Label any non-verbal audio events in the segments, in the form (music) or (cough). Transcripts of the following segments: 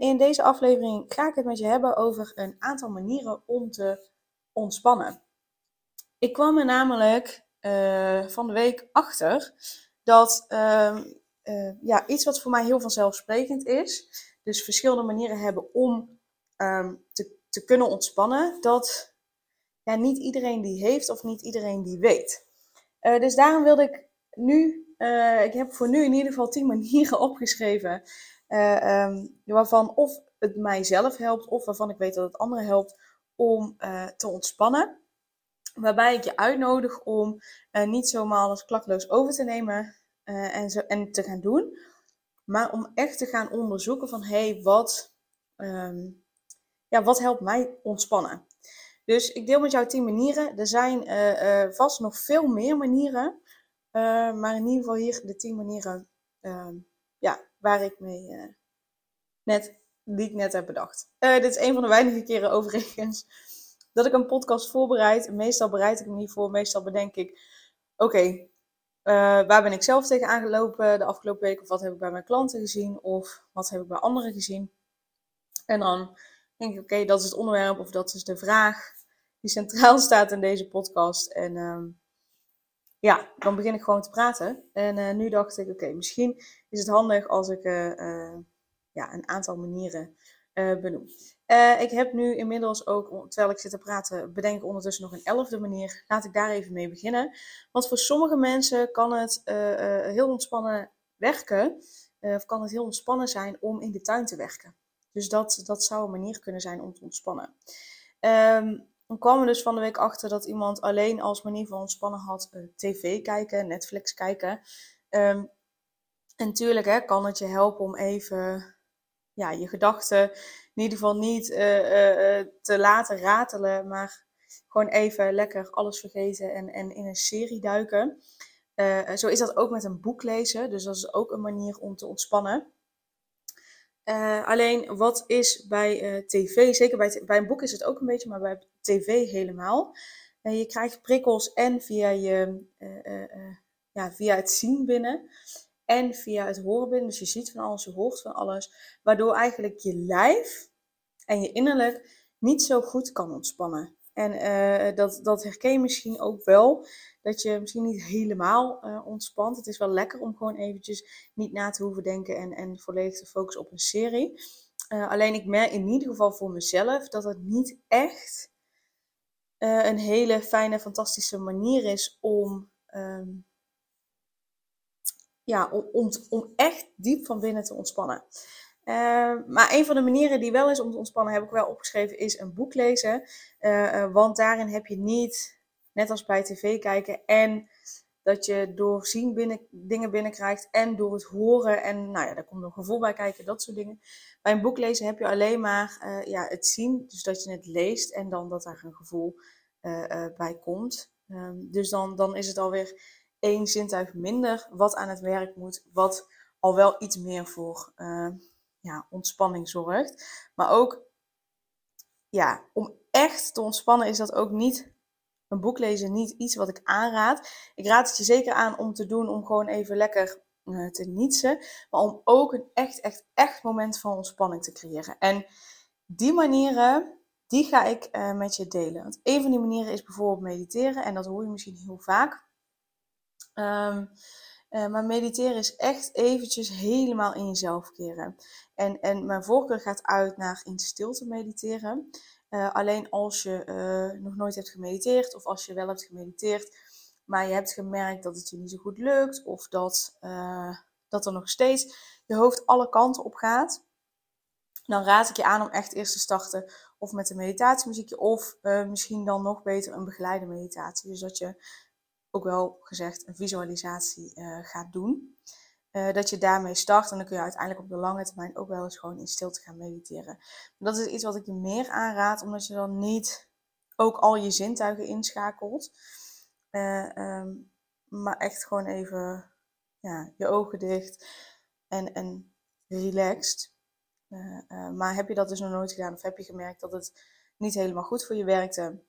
In deze aflevering ga ik het met je hebben over een aantal manieren om te ontspannen. Ik kwam er namelijk uh, van de week achter dat uh, uh, ja, iets wat voor mij heel vanzelfsprekend is, dus verschillende manieren hebben om um, te, te kunnen ontspannen, dat ja, niet iedereen die heeft of niet iedereen die weet. dus daarom wilde ik nu, ik heb voor nu in ieder geval 10 (laughs) manieren opgeschreven uh, um, waarvan of het mijzelf helpt, of waarvan ik weet dat het anderen helpt om uh, te ontspannen. Waarbij ik je uitnodig om uh, niet zomaar alles klakloos over te nemen en, zo, en te gaan doen. Maar om echt te gaan onderzoeken van hé, hey, wat, um, ja, wat helpt mij ontspannen? Dus ik deel met jou tien manieren. Er zijn vast nog veel meer manieren. maar in ieder geval hier de tien manieren ehm, waar ik mee uh, net, die ik net heb bedacht. Uh, dit is een van de weinige keren overigens (laughs) dat ik een podcast voorbereid. Meestal bereid ik hem niet voor. Meestal bedenk ik, oké, uh, waar ben ik zelf tegen aangelopen de afgelopen week? Of wat heb ik bij mijn klanten gezien? Of wat heb ik bij anderen gezien? En dan denk ik, oké, dat is het onderwerp of dat is de vraag die centraal (laughs) staat in deze podcast. En um, ja, dan begin ik gewoon te praten. En uh, nu dacht ik, oké, misschien is het handig als ik uh, uh, ja, een aantal manieren benoem. ik heb nu inmiddels ook, terwijl ik zit te praten, bedenk ik ondertussen nog een elfde manier. Laat ik daar even mee beginnen. Want voor sommige mensen kan het heel ontspannen werken, of kan het heel ontspannen zijn om in de tuin te werken. Dus dat, dat zou een manier kunnen zijn om te ontspannen. Um, dan kwam er dus van de week achter dat iemand alleen als manier van ontspannen had uh, tv kijken, Netflix kijken. Um, en natuurlijk hè, kan het je helpen om even ja, je gedachten in ieder geval niet uh, uh, te laten ratelen, maar gewoon even lekker alles vergeten en, en in een serie duiken. zo is dat ook met een boek lezen, dus dat is ook een manier om te ontspannen. Uh, alleen wat is bij uh, tv, zeker bij, bij een boek is het ook een beetje, maar bij tv helemaal. Uh, je krijgt prikkels en via, je, ja, via het zien binnen en via het horen binnen. Dus je ziet van alles, je hoort van alles. Waardoor eigenlijk je lijf en je innerlijk niet zo goed kan ontspannen. En dat, dat herken je misschien ook wel dat je misschien niet helemaal uh, ontspant. Het is wel lekker om gewoon eventjes niet na te hoeven denken en, en volledig te focussen op een serie. Uh, alleen ik merk in ieder geval voor mezelf dat het niet echt een hele fijne, fantastische manier is om, um, ja, om, om, echt diep van binnen te ontspannen. Maar een van de manieren die wel is om te ontspannen, heb ik wel opgeschreven, is een boek lezen. want daarin heb je niet Net als bij tv kijken. En dat je door zien binnen, dingen binnenkrijgt en door het horen. En nou ja, daar komt nog gevoel bij kijken, dat soort dingen. Bij een boek lezen heb je alleen maar uh, ja, het zien. Dus dat je het leest en dan dat daar een gevoel bij komt. Um, dus dan, dan is het alweer één zintuig minder wat aan het werk moet. Wat al wel iets meer voor ja, ontspanning zorgt. Maar ook ja, om echt te ontspannen is dat ook niet een boek lezen niet iets wat ik aanraad. Ik raad het je zeker aan om te doen om gewoon even lekker uh, te nietsen. Maar om ook een echt, echt, echt moment van ontspanning te creëren. En die manieren, die ga ik uh, met je delen. Want een van die manieren is bijvoorbeeld mediteren. En dat hoor je misschien heel vaak. Um, uh, maar mediteren is echt eventjes helemaal in jezelf keren. En, en mijn voorkeur gaat uit naar in stilte mediteren. Uh, alleen als je uh, nog nooit hebt gemediteerd of als je wel hebt gemediteerd, maar je hebt gemerkt dat het je niet zo goed lukt of dat, dat er nog steeds je hoofd alle kanten op gaat, dan raad ik je aan om echt eerst te starten of met een meditatiemuziekje of misschien dan nog beter een begeleide meditatie. Dus dat je ook wel gezegd een visualisatie gaat doen. uh, dat je daarmee start. En dan kun je uiteindelijk op de lange termijn ook wel eens gewoon in stilte gaan mediteren. Dat is iets wat ik je meer aanraad, omdat je dan niet ook al je zintuigen inschakelt. Uh, um, maar echt gewoon even ja, je ogen dicht en, en relaxed. Maar heb je dat dus nog nooit gedaan of heb je gemerkt dat het niet helemaal goed voor je werkte?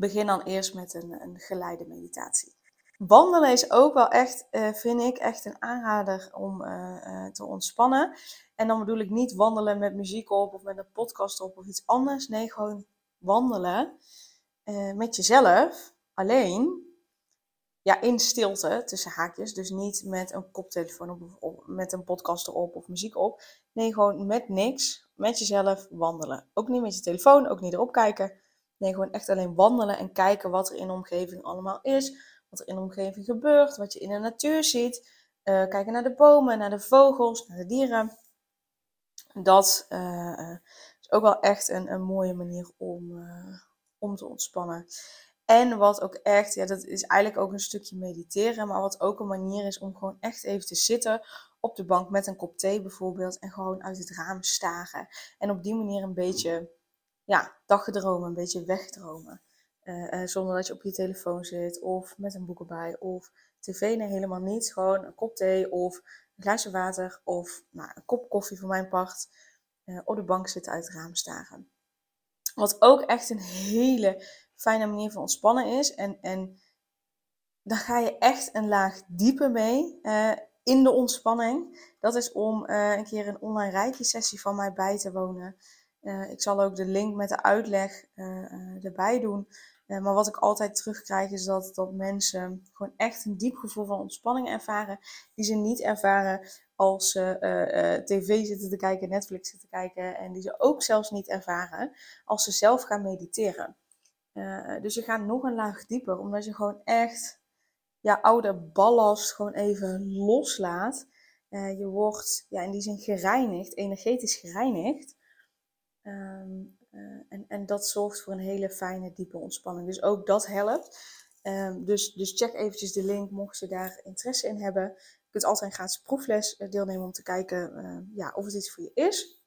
Begin dan eerst met een, een geleide meditatie. Wandelen is ook wel echt, uh, vind ik, echt een aanrader om uh, te ontspannen. En dan bedoel ik niet wandelen met muziek op of met een podcast op of iets anders. Nee, gewoon wandelen met jezelf, alleen. Ja, in stilte, tussen haakjes. Dus niet met een koptelefoon op, of met een podcast erop of muziek op. Nee, gewoon met niks, met jezelf wandelen. Ook niet met je telefoon, ook niet erop kijken. Nee, gewoon echt alleen wandelen en kijken wat er in de omgeving allemaal is wat er in de omgeving gebeurt, wat je in de natuur ziet. Uh, kijken naar de bomen, naar de vogels, naar de dieren. Dat uh, is ook wel echt een, een mooie manier om, om te ontspannen. En wat ook echt, ja, dat is eigenlijk ook een stukje mediteren, maar wat ook een manier is om gewoon echt even te zitten op de bank met een kop thee bijvoorbeeld en gewoon uit het raam staren. En op die manier een beetje, ja, dagdromen, een beetje wegdromen. Uh, zonder dat je op je telefoon zit of met een boek erbij of tv. Nee, helemaal niet. Gewoon een kop thee of een glaasje water of nou, een kop koffie voor mijn part. Uh, op de bank zitten uit het raam staren. Wat ook echt een hele fijne manier van ontspannen is. En, en daar ga je echt een laag dieper mee in de ontspanning. Dat is om een keer een online reiki sessie van mij bij te wonen. Ik zal ook de link met de uitleg erbij doen. Maar wat ik altijd terugkrijg is dat, dat mensen gewoon echt een diep gevoel van ontspanning ervaren. Die ze niet ervaren als ze tv zitten te kijken, Netflix zitten kijken. En die ze ook zelfs niet ervaren als ze zelf gaan mediteren. dus je gaat nog een laag dieper, omdat je gewoon echt ja, oude ballast gewoon even loslaat. je wordt ja, in die zin gereinigd, energetisch gereinigd. Um, uh, en, en dat zorgt voor een hele fijne, diepe ontspanning. Dus ook dat helpt. Um, dus, dus check eventjes de link mocht je daar interesse in hebben. Je kunt altijd een gratis proefles eh, deelnemen om te kijken uh, ja, of het iets voor je is.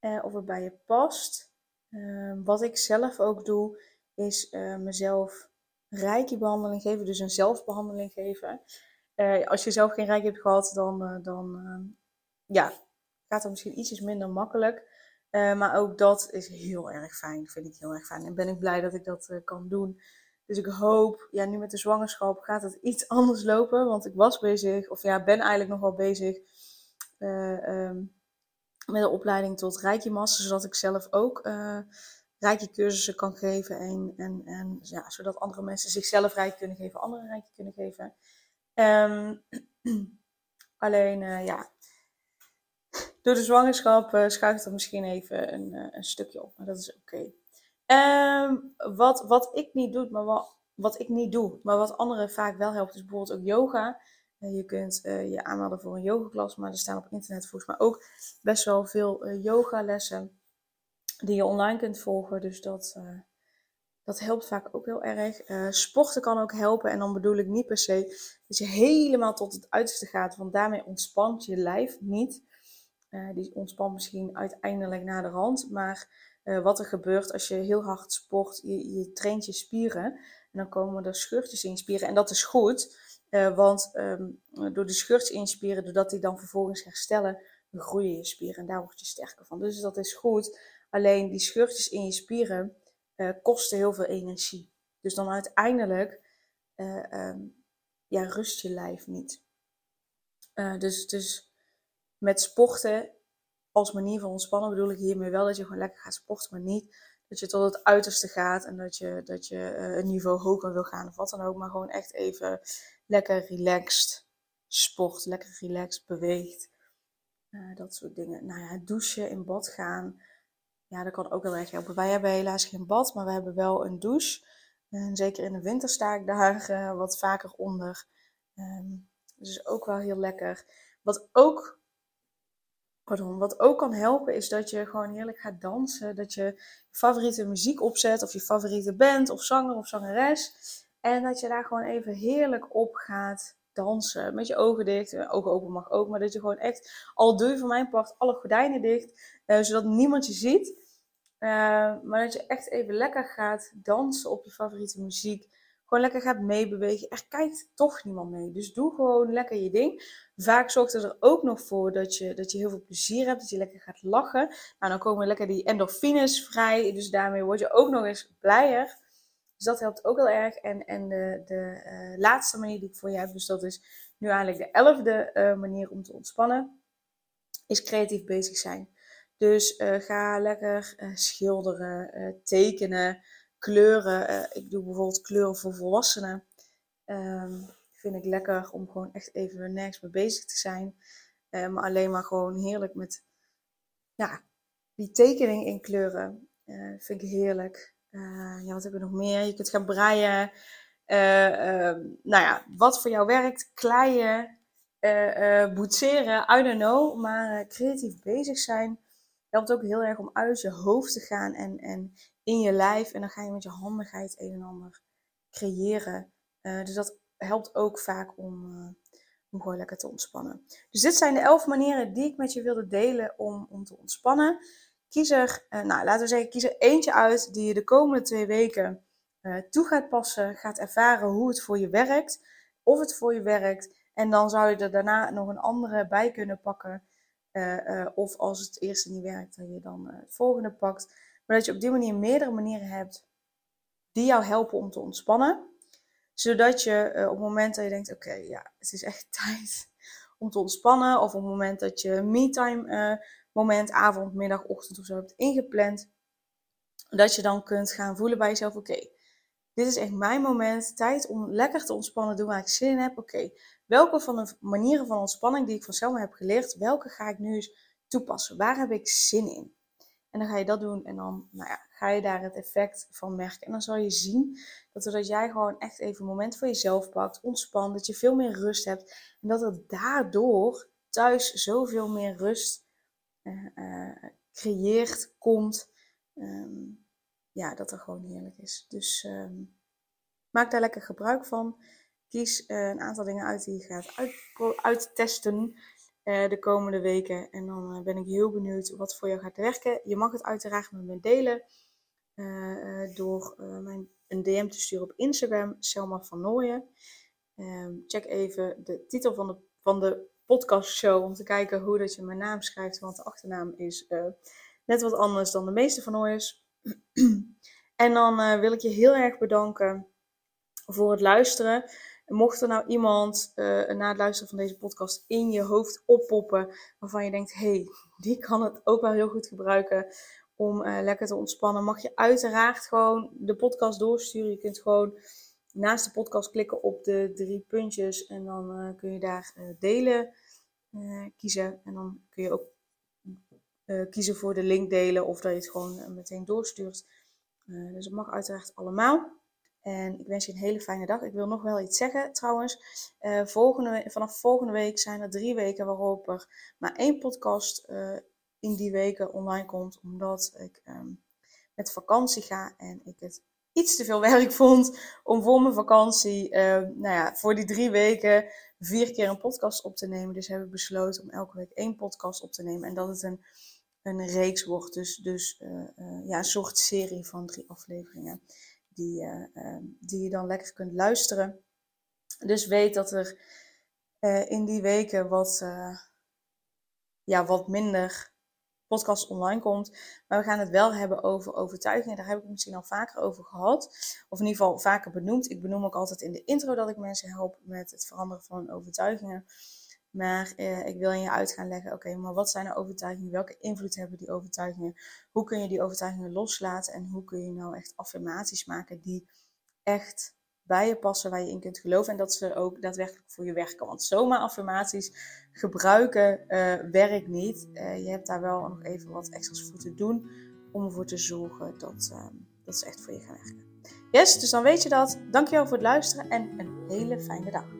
Uh, of het bij je past. Ehm, wat ik zelf ook doe, is mezelf reiki-behandeling geven. Dus een zelfbehandeling geven. als je zelf geen reiki hebt gehad, dan, dan ehm, ja, gaat dat misschien ietsjes minder makkelijk. Uh, maar ook dat is heel erg fijn, vind ik heel erg fijn. En ben ik blij dat ik dat uh, kan doen. Dus ik hoop, ja, nu met de zwangerschap gaat het iets (laughs) anders lopen. Want ik was bezig, of ja, ben eigenlijk nog wel bezig uh, um, met de opleiding tot Rijkje Master. Zodat ik zelf ook Rijkje cursussen kan geven. En, en, en ja, zodat andere mensen zichzelf Rijkje kunnen geven, anderen Rijkje kunnen geven. Um, (clears throat) alleen, ja, door de zwangerschap uh, schuift er misschien even een, uh, een, stukje op, maar dat is oké. Ehm, wat, wat ik niet doe, maar wat, wat ik niet doe, maar wat anderen vaak wel helpt, is bijvoorbeeld ook yoga. Uh, je kunt je aanmelden voor een yogaklas, maar er staan op internet volgens mij ook best wel veel yogalessen die je online kunt volgen. Dus dat, dat helpt vaak ook heel erg. sporten kan ook helpen en dan bedoel ik niet per se dat je helemaal tot het uiterste gaat, want daarmee ontspant je lijf niet. Uh, die ontspant misschien uiteindelijk naar de rand. Maar uh, wat er gebeurt als je heel hard sport, je, traint je spieren. En dan komen er scheurtjes in je spieren. En dat is goed, uh, want um, door de scheurtjes in je spieren, doordat die dan vervolgens herstellen, groeien je spieren. En daar word je sterker van. Dus dat is goed. Alleen die scheurtjes in je spieren kosten heel veel energie. Dus dan uiteindelijk um, ja, rust je lijf niet. dus, dus met sporten als manier van ontspannen bedoel ik hiermee wel dat je gewoon lekker gaat sporten, maar niet dat je tot het uiterste gaat en dat je, dat je uh, een niveau hoger wil gaan of wat dan ook, maar gewoon echt even lekker relaxed sport, lekker relaxed beweegt. Uh, dat soort dingen. Nou ja, douchen, in bad gaan. Ja, dat kan ook heel erg helpen. Wij hebben helaas geen bad, maar we hebben wel een douche. En zeker in de winter sta ik daar uh, wat vaker onder. Um, dus ook wel heel lekker. Wat ook Wat ook kan helpen is dat je gewoon heerlijk gaat dansen. Dat je je favoriete muziek opzet of je favoriete band of zanger of zangeres. En dat je daar gewoon even heerlijk op gaat dansen. Met je ogen dicht. Eh, ogen open mag ook. Maar dat je gewoon echt, al doe voor mijn part alle gordijnen dicht. Uh, zodat niemand je ziet. Uh, maar dat je echt even lekker gaat dansen op je favoriete muziek. Gewoon lekker gaat meebewegen. Er kijkt toch niemand mee. Dus doe gewoon lekker je ding. Vaak zorgt het er ook nog voor dat je, dat je heel veel plezier hebt. Dat je lekker gaat lachen. Nou, dan komen lekker die endorfines vrij. Dus daarmee word je ook nog eens blijer. Dus dat helpt ook heel erg. En, en de, de uh, laatste manier die ik voor je heb, dus dat is nu eigenlijk de elfde uh, manier om te ontspannen, is creatief bezig zijn. Dus uh, ga lekker schilderen, tekenen, kleuren. ik doe bijvoorbeeld kleuren voor volwassenen. Um, vind ik lekker om gewoon echt even nergens mee bezig te zijn. maar alleen maar gewoon heerlijk met ja, die tekening in kleuren. vind ik heerlijk. Uh, ja, wat hebben we nog meer? Je kunt gaan breien. Uh, uh, nou ja, wat voor jou werkt. Kleien, boetseren, I don't know. Maar creatief bezig zijn helpt ook heel erg om uit je hoofd te gaan en, en in je lijf. En dan ga je met je handigheid een en ander creëren. dus dat helpt ook vaak om, om gewoon lekker te ontspannen. Dus dit zijn de elf manieren die ik met je wilde delen om, om te ontspannen kies er, uh, nou, laten we zeggen, kies er eentje uit die je de komende twee weken toe gaat passen, gaat ervaren hoe het voor je werkt, of het voor je werkt. En dan zou je er daarna nog een andere bij kunnen pakken. Of als het eerste niet werkt, dat je dan het volgende pakt. Maar dat je op die manier meerdere manieren hebt die jou helpen om te ontspannen. Zodat je op het moment dat je denkt, oké, ja, het is echt (laughs) tijd om te ontspannen. Of op het moment dat je me-time moment, avond, middag, ochtend of zo hebt ingepland. Dat je dan kunt gaan voelen bij jezelf: oké, dit is echt mijn moment, tijd om lekker te ontspannen, doen waar ik zin in heb. Oké, welke van de manieren van ontspanning die ik van Selma heb geleerd, welke ga ik nu eens toepassen? Waar heb ik zin in? En dan ga je dat doen en dan nou ja, ga je daar het effect van merken. En dan zal je zien dat doordat jij gewoon echt even een moment voor jezelf pakt, ontspant, dat je veel meer rust hebt. En dat er daardoor thuis zoveel meer rust uh, creëert, komt. Ehm, ja, dat er gewoon heerlijk is. Dus um, maak daar lekker gebruik van. Kies uh, een aantal dingen uit die je gaat uit, uittesten de komende weken. En dan ben ik heel benieuwd wat voor jou gaat werken. Je mag het uiteraard met me delen door mijn, een DM te sturen op Instagram, Selma van Nooyen. Um, check even de titel van de, van de podcastshow om te kijken hoe dat je mijn naam schrijft. Want de achternaam is net wat anders dan de meeste van ooit. (clears throat) en dan wil ik je heel erg bedanken voor het luisteren. Mocht er nou iemand uh, na het luisteren van deze podcast in je hoofd oppoppen waarvan je denkt, hey, die kan het ook wel heel goed gebruiken om lekker te ontspannen, mag je uiteraard gewoon de podcast doorsturen. Je kunt gewoon naast de podcast klikken op de drie puntjes en dan uh, kun je daar delen kiezen. En dan kun je ook kiezen voor de link delen of dat je het gewoon meteen doorstuurt. dus het mag uiteraard allemaal. En ik wens je een hele fijne dag. Ik wil nog wel iets zeggen trouwens. volgende, vanaf volgende week zijn er drie weken waarop er maar één podcast in die weken online komt. Omdat ik um, met vakantie ga en ik het iets te veel (laughs) werk vond om voor mijn vakantie, uh, nou ja, voor die drie weken vier keer een podcast op te nemen. Dus hebben we besloten om elke week één podcast op te nemen en dat het een, een reeks wordt. Dus, dus uh, ja, een soort serie van drie afleveringen die, ehm, die je dan lekker kunt luisteren. Dus weet dat er in die weken wat, ja, wat minder podcast online komt. Maar we gaan het wel hebben over overtuigingen. Daar heb ik het misschien al vaker over gehad. Of in ieder geval vaker benoemd. Ik benoem ook altijd in de intro dat ik mensen help met het veranderen van hun overtuigingen. Maar eh, ik wil je uit gaan leggen, oké, maar wat zijn de overtuigingen? Welke invloed hebben die overtuigingen? Hoe kun je die overtuigingen loslaten? En hoe kun je nou echt affirmaties maken die echt bij je passen, waar je in kunt geloven en dat ze ook daadwerkelijk voor je werken. Want zomaar affirmaties gebruiken uh, werkt niet. Uh, je hebt daar wel nog even wat extra's voor te doen om ervoor te zorgen dat, uh, dat ze echt voor je gaan werken. Yes, dus dan weet je dat. Dankjewel voor het luisteren en een hele fijne dag.